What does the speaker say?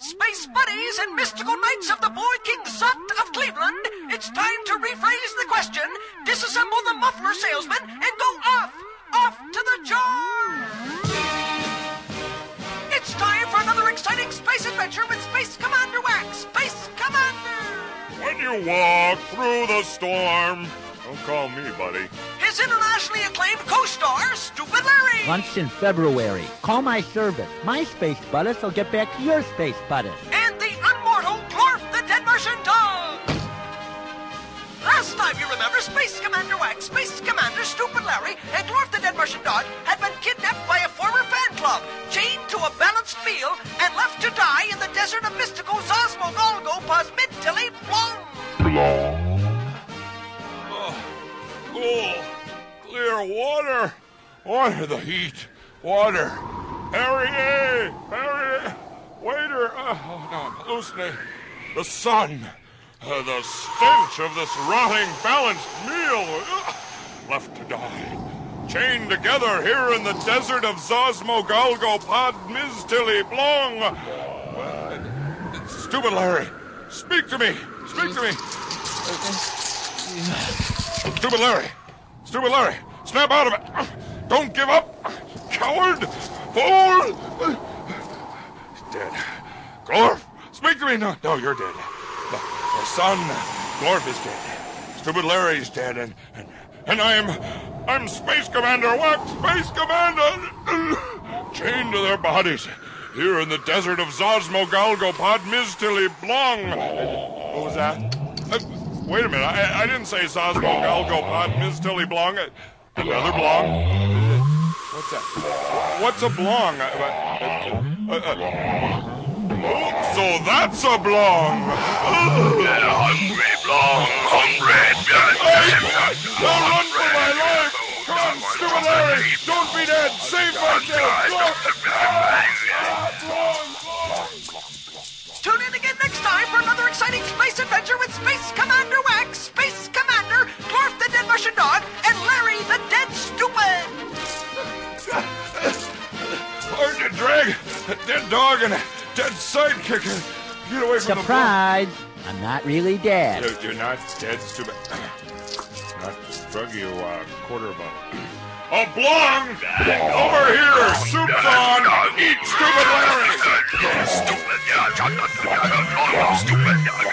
Space buddies and mystical knights of the Boy King Sut of Cleveland, it's time to rephrase the question, disassemble the muffler salesman, and go off, off to the jar! It's time for another exciting space adventure with Space Commander Wax! Space Commander! When you walk through the storm, don't call me, buddy. His internationally acclaimed co-star, Stupid Larry! Once in February. Call my service. My space buddies will get back to your space buddies. and the immortal Glorf the Dead Martian Dog. Last time you remember, Space Commander Wax, Space Commander Stupid Larry, and Glorf the Dead Martian Dog had been kidnapped by a former fan club, chained to a balanced meal, and left to die in the desert of mystical Zosmo Golgo Posmid Tilly Blum. Oh, cool, water. Water, the heat. Water. Harry, Harry, waiter. Oh, no, I'm hallucinating. The sun. Uh, the stench of this rotting balanced meal. Ugh. Left to die. Chained together here in the desert of Zosmo Galgo Pod Miztilly Blong. Uh, stupid Larry, speak to me. Speak to me. Stupid Larry! Stupid Larry! Snap out of it! Don't give up! Coward! Fool! He's dead. Glorf! Speak to me! No, no, you're dead. The, son, Glorf is dead. Stupid Larry's dead, and, and, and I'm, I'm Space Commander Wax, Space Commander! Chained to their bodies, here in the desert of Zosmo Galgo Pod Blong. What was that? Uh, wait a minute, I, I didn't say Zosmo Galgo Pod Blong. Another Blong? What's that? What's a Blong? Uh, uh, uh, oh, so that's a Blong! Hungry, long, hungry. Now run for my life! Come on, stupid Larry! Don't be dead! Save myself! Tune dead dog and a dead sidekick. Get away from Surprise! I'm not really dead. You're, you're not dead, stupid. Not drug you a quarter of a. A blong! Over here! Soup's on! Eat stupid Larry! Stupid, yeah, stupid, yeah, stupid, yeah.